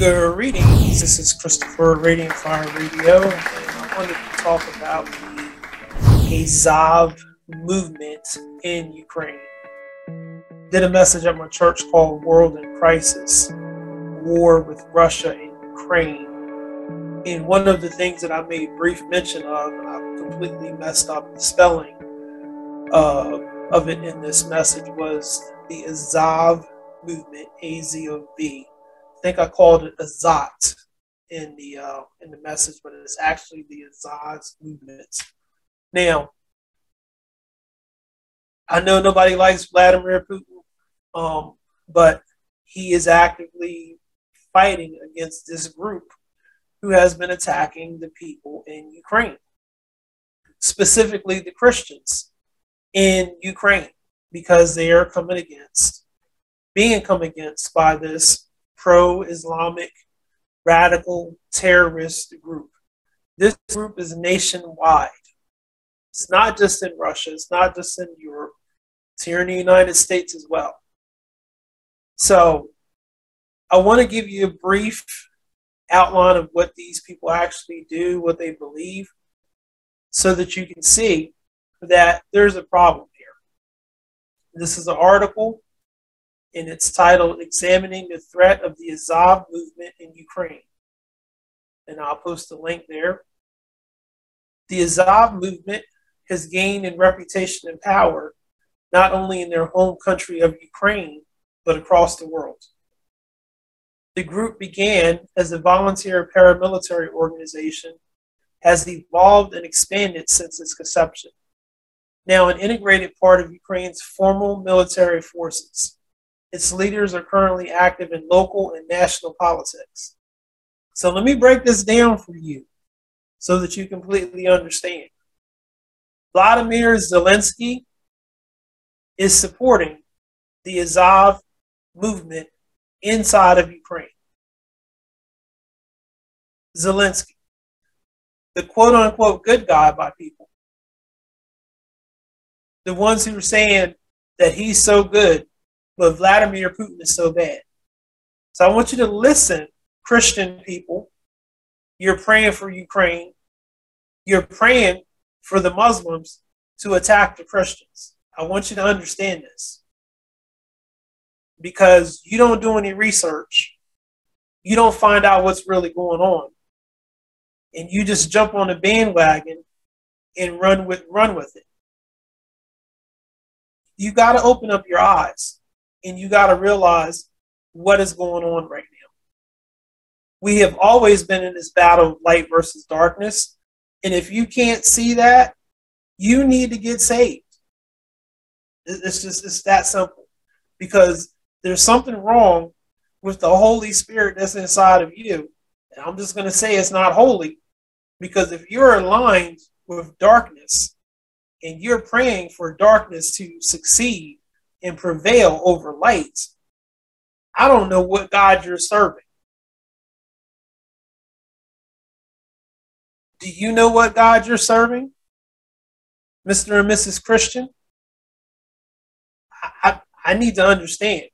Greetings. This is Christopher Radiant Fire Radio, and I wanted to talk about the Azov movement in Ukraine. Did a message at my church called World in Crisis War with Russia and Ukraine. And one of the things that I made brief mention of, and I completely messed up the spelling uh, of it in this message, was the Azov movement, A Z O V think I called it Azat in the uh, in the message, but it's actually the Azov movement. Now, I know nobody likes Vladimir Putin, um, but he is actively fighting against this group who has been attacking the people in Ukraine, specifically the Christians in Ukraine, because they are coming against, being come against by this pro Islamic radical terrorist group. This group is nationwide. It's not just in Russia, it's not just in Europe, it's here in the United States as well. So, I want to give you a brief outline of what these people actually do, what they believe, so that you can see that there's a problem here. This is an article and it's titled Examining the Threat of the Azov Movement in Ukraine. And I'll post a link there. The Azov movement has gained in reputation and power not only in their home country of Ukraine, but across the world. The group began as a volunteer paramilitary organization, has evolved and expanded since its conception. Now, an integrated part of Ukraine's formal military forces. Its leaders are currently active in local and national politics. So let me break this down for you so that you completely understand. Vladimir Zelensky is supporting the Azov movement inside of Ukraine. Zelensky, the quote unquote good guy by people, the ones who are saying that he's so good but Vladimir Putin is so bad. So I want you to listen, Christian people. You're praying for Ukraine. You're praying for the Muslims to attack the Christians. I want you to understand this. Because you don't do any research, you don't find out what's really going on. And you just jump on the bandwagon and run with run with it. You got to open up your eyes and you got to realize what is going on right now. We have always been in this battle of light versus darkness. And if you can't see that, you need to get saved. It's just it's that simple. Because there's something wrong with the Holy Spirit that's inside of you. And I'm just going to say it's not holy. Because if you're aligned with darkness and you're praying for darkness to succeed, and prevail over light, I don't know what God you're serving. Do you know what God you're serving, Mr. and Mrs. Christian? I, I, I need to understand.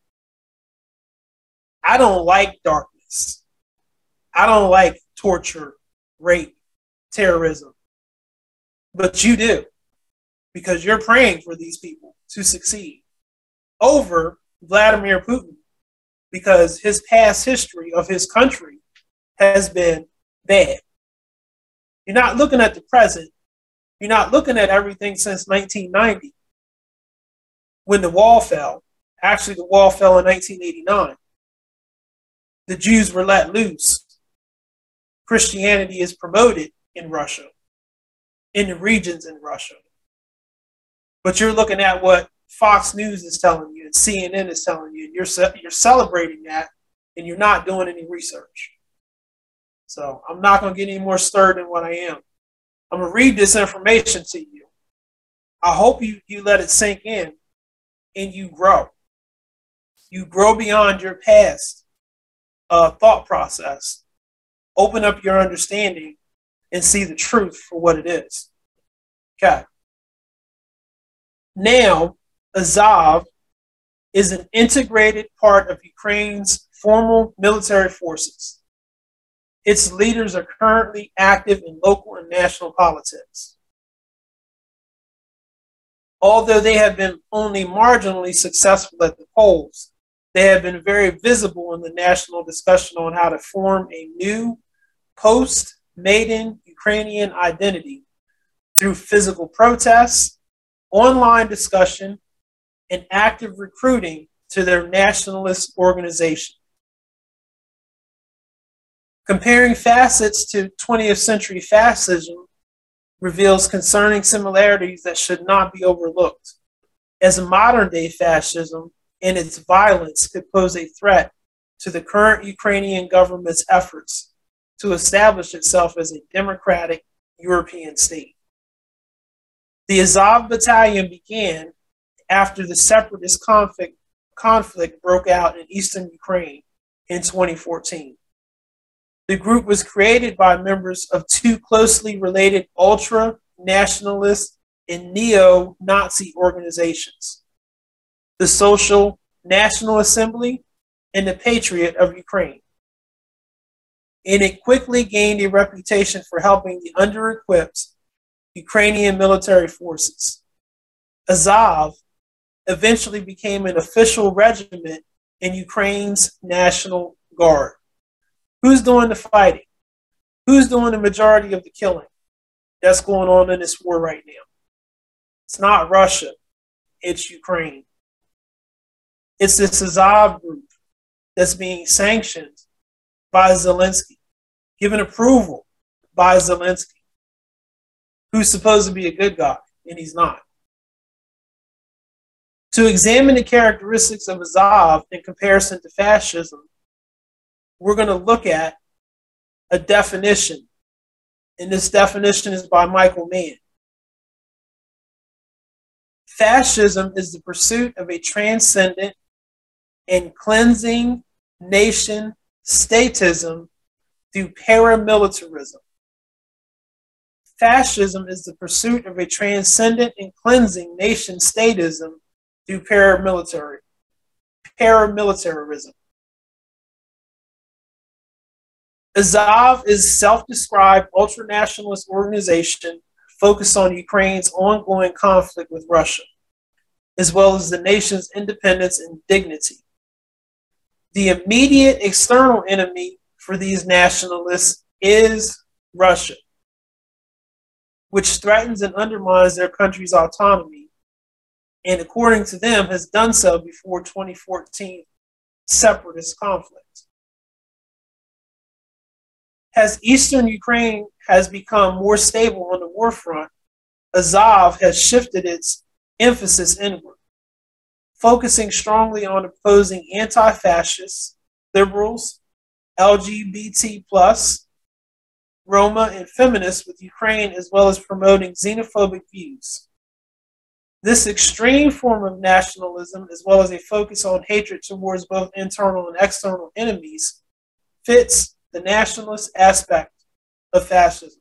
I don't like darkness. I don't like torture, rape, terrorism. But you do because you're praying for these people to succeed over Vladimir Putin because his past history of his country has been bad. You're not looking at the present. You're not looking at everything since 1990 when the wall fell. Actually, the wall fell in 1989. The Jews were let loose. Christianity is promoted in Russia, in the regions in Russia. But you're looking at what Fox News is telling you and CNN is telling you, and you're you're celebrating that, and you're not doing any research. So I'm not going to get any more stirred than what I am. I'm going to read this information to you. I hope you you let it sink in, and you grow. You grow beyond your past uh, thought process. Open up your understanding and see the truth for what it is. Okay. Now, Azov is an integrated part of Ukraine's formal military forces. Its leaders are currently active in local and national politics. Although they have been only marginally successful at the polls, they have been very visible in the national discussion on how to form a new post Maidan Ukrainian identity through physical protests, online discussion, and active recruiting to their nationalist organization. Comparing facets to 20th century fascism reveals concerning similarities that should not be overlooked, as modern day fascism and its violence could pose a threat to the current Ukrainian government's efforts to establish itself as a democratic European state. The Azov Battalion began after the separatist conflict, conflict broke out in eastern Ukraine in 2014. The group was created by members of two closely related ultra nationalist and neo Nazi organizations the Social National Assembly and the Patriot of Ukraine. And it quickly gained a reputation for helping the under equipped Ukrainian military forces. Azov eventually became an official regiment in Ukraine's National Guard. Who's doing the fighting? Who's doing the majority of the killing that's going on in this war right now? It's not Russia, it's Ukraine. It's this Azov group that's being sanctioned by Zelensky, given approval by Zelensky, who's supposed to be a good guy, and he's not. To examine the characteristics of Azov in comparison to fascism, we're going to look at a definition. And this definition is by Michael Mann. Fascism is the pursuit of a transcendent and cleansing nation statism through paramilitarism. Fascism is the pursuit of a transcendent and cleansing nation statism through paramilitary paramilitarism. Azov is a self-described ultranationalist organization focused on Ukraine's ongoing conflict with Russia, as well as the nation's independence and dignity. The immediate external enemy for these nationalists is Russia, which threatens and undermines their country's autonomy and according to them, has done so before 2014 separatist conflict. As eastern Ukraine has become more stable on the war front, Azov has shifted its emphasis inward, focusing strongly on opposing anti-fascists, liberals, LGBT+, Roma, and feminists with Ukraine, as well as promoting xenophobic views. This extreme form of nationalism, as well as a focus on hatred towards both internal and external enemies, fits the nationalist aspect of fascism.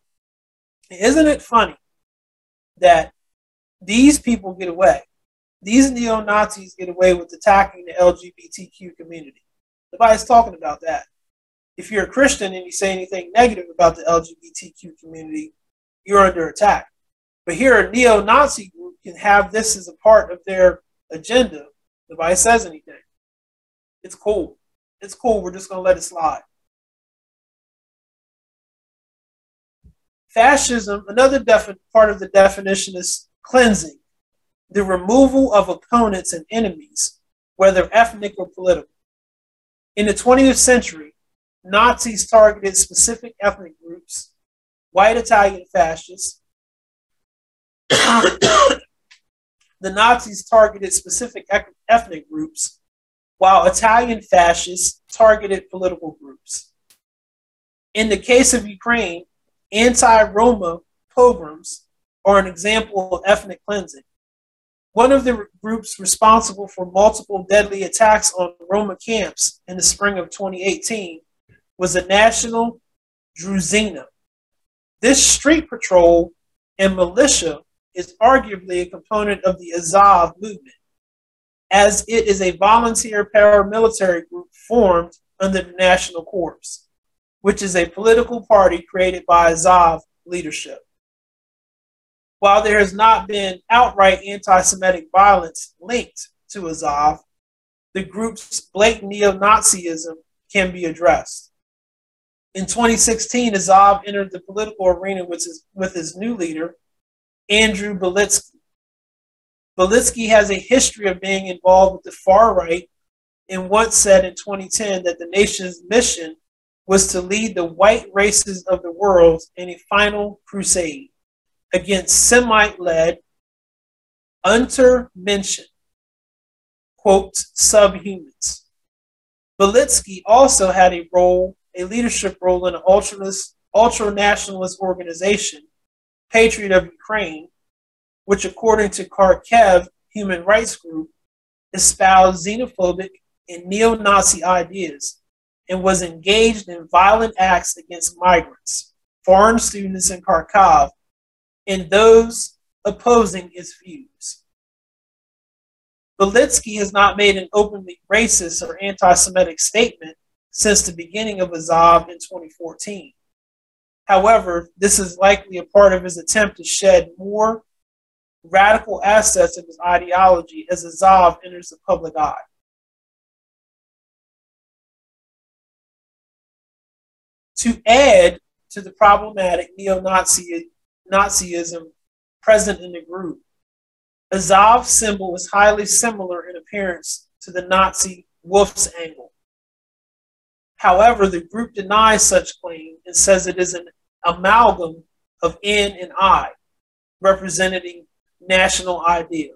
Isn't it funny that these people get away? These neo Nazis get away with attacking the LGBTQ community. Nobody's talking about that. If you're a Christian and you say anything negative about the LGBTQ community, you're under attack. But here, a neo Nazi group can have this as a part of their agenda. Nobody says anything. It's cool. It's cool. We're just going to let it slide. Fascism, another part of the definition is cleansing, the removal of opponents and enemies, whether ethnic or political. In the 20th century, Nazis targeted specific ethnic groups, white Italian fascists, the Nazis targeted specific ethnic groups, while Italian fascists targeted political groups. In the case of Ukraine, anti Roma pogroms are an example of ethnic cleansing. One of the groups responsible for multiple deadly attacks on Roma camps in the spring of 2018 was the National Druzhina. This street patrol and militia is arguably a component of the Azov movement, as it is a volunteer paramilitary group formed under the National Corps, which is a political party created by Azov leadership. While there has not been outright anti Semitic violence linked to Azov, the group's blatant neo Nazism can be addressed. In 2016, Azov entered the political arena with his, with his new leader, Andrew Belitsky. Belitsky has a history of being involved with the far right and once said in 2010 that the nation's mission was to lead the white races of the world in a final crusade against Semite led, untermenschen, quote, subhumans. Belitsky also had a role, a leadership role in an ultra nationalist organization, Patriot of Ukraine, which, according to Kharkiv Human Rights Group, espoused xenophobic and neo Nazi ideas and was engaged in violent acts against migrants, foreign students in Kharkov, and those opposing its views. Belitsky has not made an openly racist or anti Semitic statement since the beginning of Azov in 2014. However, this is likely a part of his attempt to shed more radical assets of his ideology as Azov enters the public eye. To add to the problematic neo Nazism present in the group, Azov's symbol is highly similar in appearance to the Nazi wolf's angle. However, the group denies such claim and says it is an amalgam of N and I, representing national idea.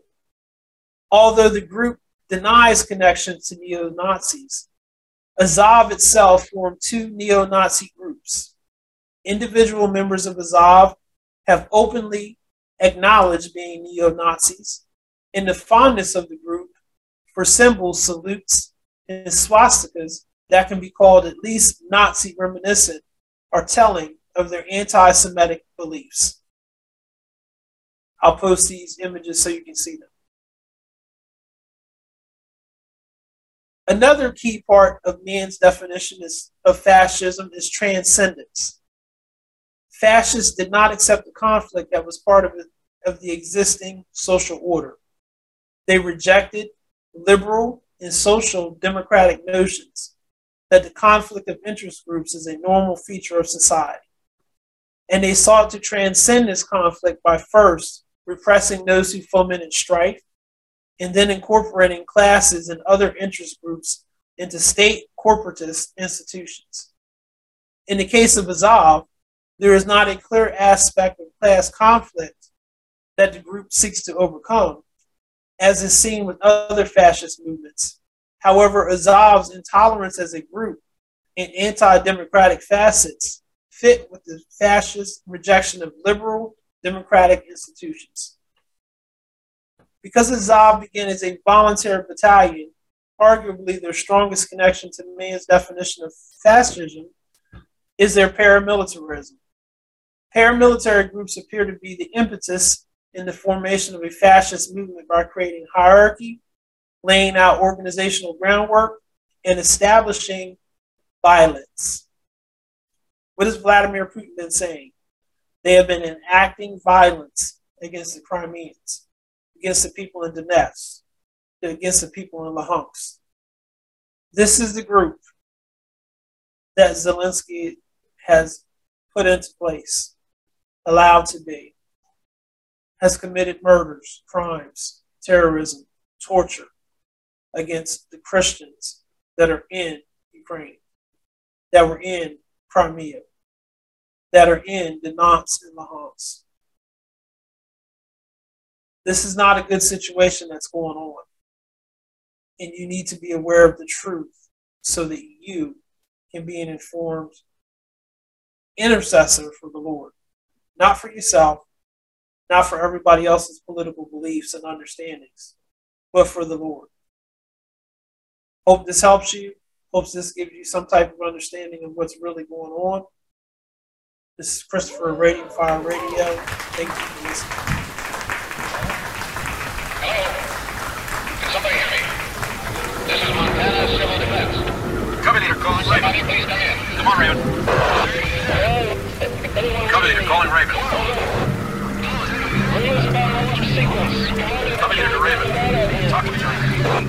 Although the group denies connection to neo Nazis, Azov itself formed two neo Nazi groups. Individual members of Azov have openly acknowledged being neo Nazis, and the fondness of the group for symbols, salutes, and swastikas that can be called at least Nazi reminiscent are telling of their anti Semitic beliefs. I'll post these images so you can see them. Another key part of Mann's definition is, of fascism is transcendence. Fascists did not accept the conflict that was part of, it, of the existing social order. They rejected liberal and social democratic notions that the conflict of interest groups is a normal feature of society. And they sought to transcend this conflict by first repressing those who fomented strife, and then incorporating classes and other interest groups into state corporatist institutions. In the case of Azov, there is not a clear aspect of class conflict that the group seeks to overcome, as is seen with other fascist movements. However, Azov's intolerance as a group and anti democratic facets fit with the fascist rejection of liberal democratic institutions. Because the Azov began as a volunteer battalion, arguably their strongest connection to Mann's definition of fascism is their paramilitarism. Paramilitary groups appear to be the impetus in the formation of a fascist movement by creating hierarchy, laying out organizational groundwork, and establishing violence. What has Vladimir Putin been saying? They have been enacting violence against the Crimeans against the people in Donetsk, against the people in Luhansk. This is the group that Zelensky has put into place, allowed to be, has committed murders, crimes, terrorism, torture against the Christians that are in Ukraine, that were in Crimea, that are in Donetsk and Luhansk. This is not a good situation that's going on. And you need to be aware of the truth so that you can be an informed intercessor for the Lord. Not for yourself, not for everybody else's political beliefs and understandings, but for the Lord. Hope this helps you. Hope this gives you some type of understanding of what's really going on. This is Christopher Radio Fire Radio. Thank you for listening. Somebody hear me? This is Montana Civil Defense. Cover leader, call Somebody please come in. Come on, Raven. Cover here, calling Raven. Cover here to Raven. Talk to me, Raven.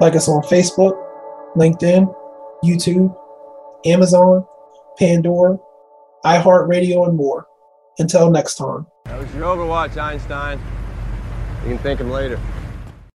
Like us on Facebook, LinkedIn, YouTube, Amazon, Pandora, iHeartRadio, and more. Until next time. That was your Overwatch, Einstein. You can thank him later.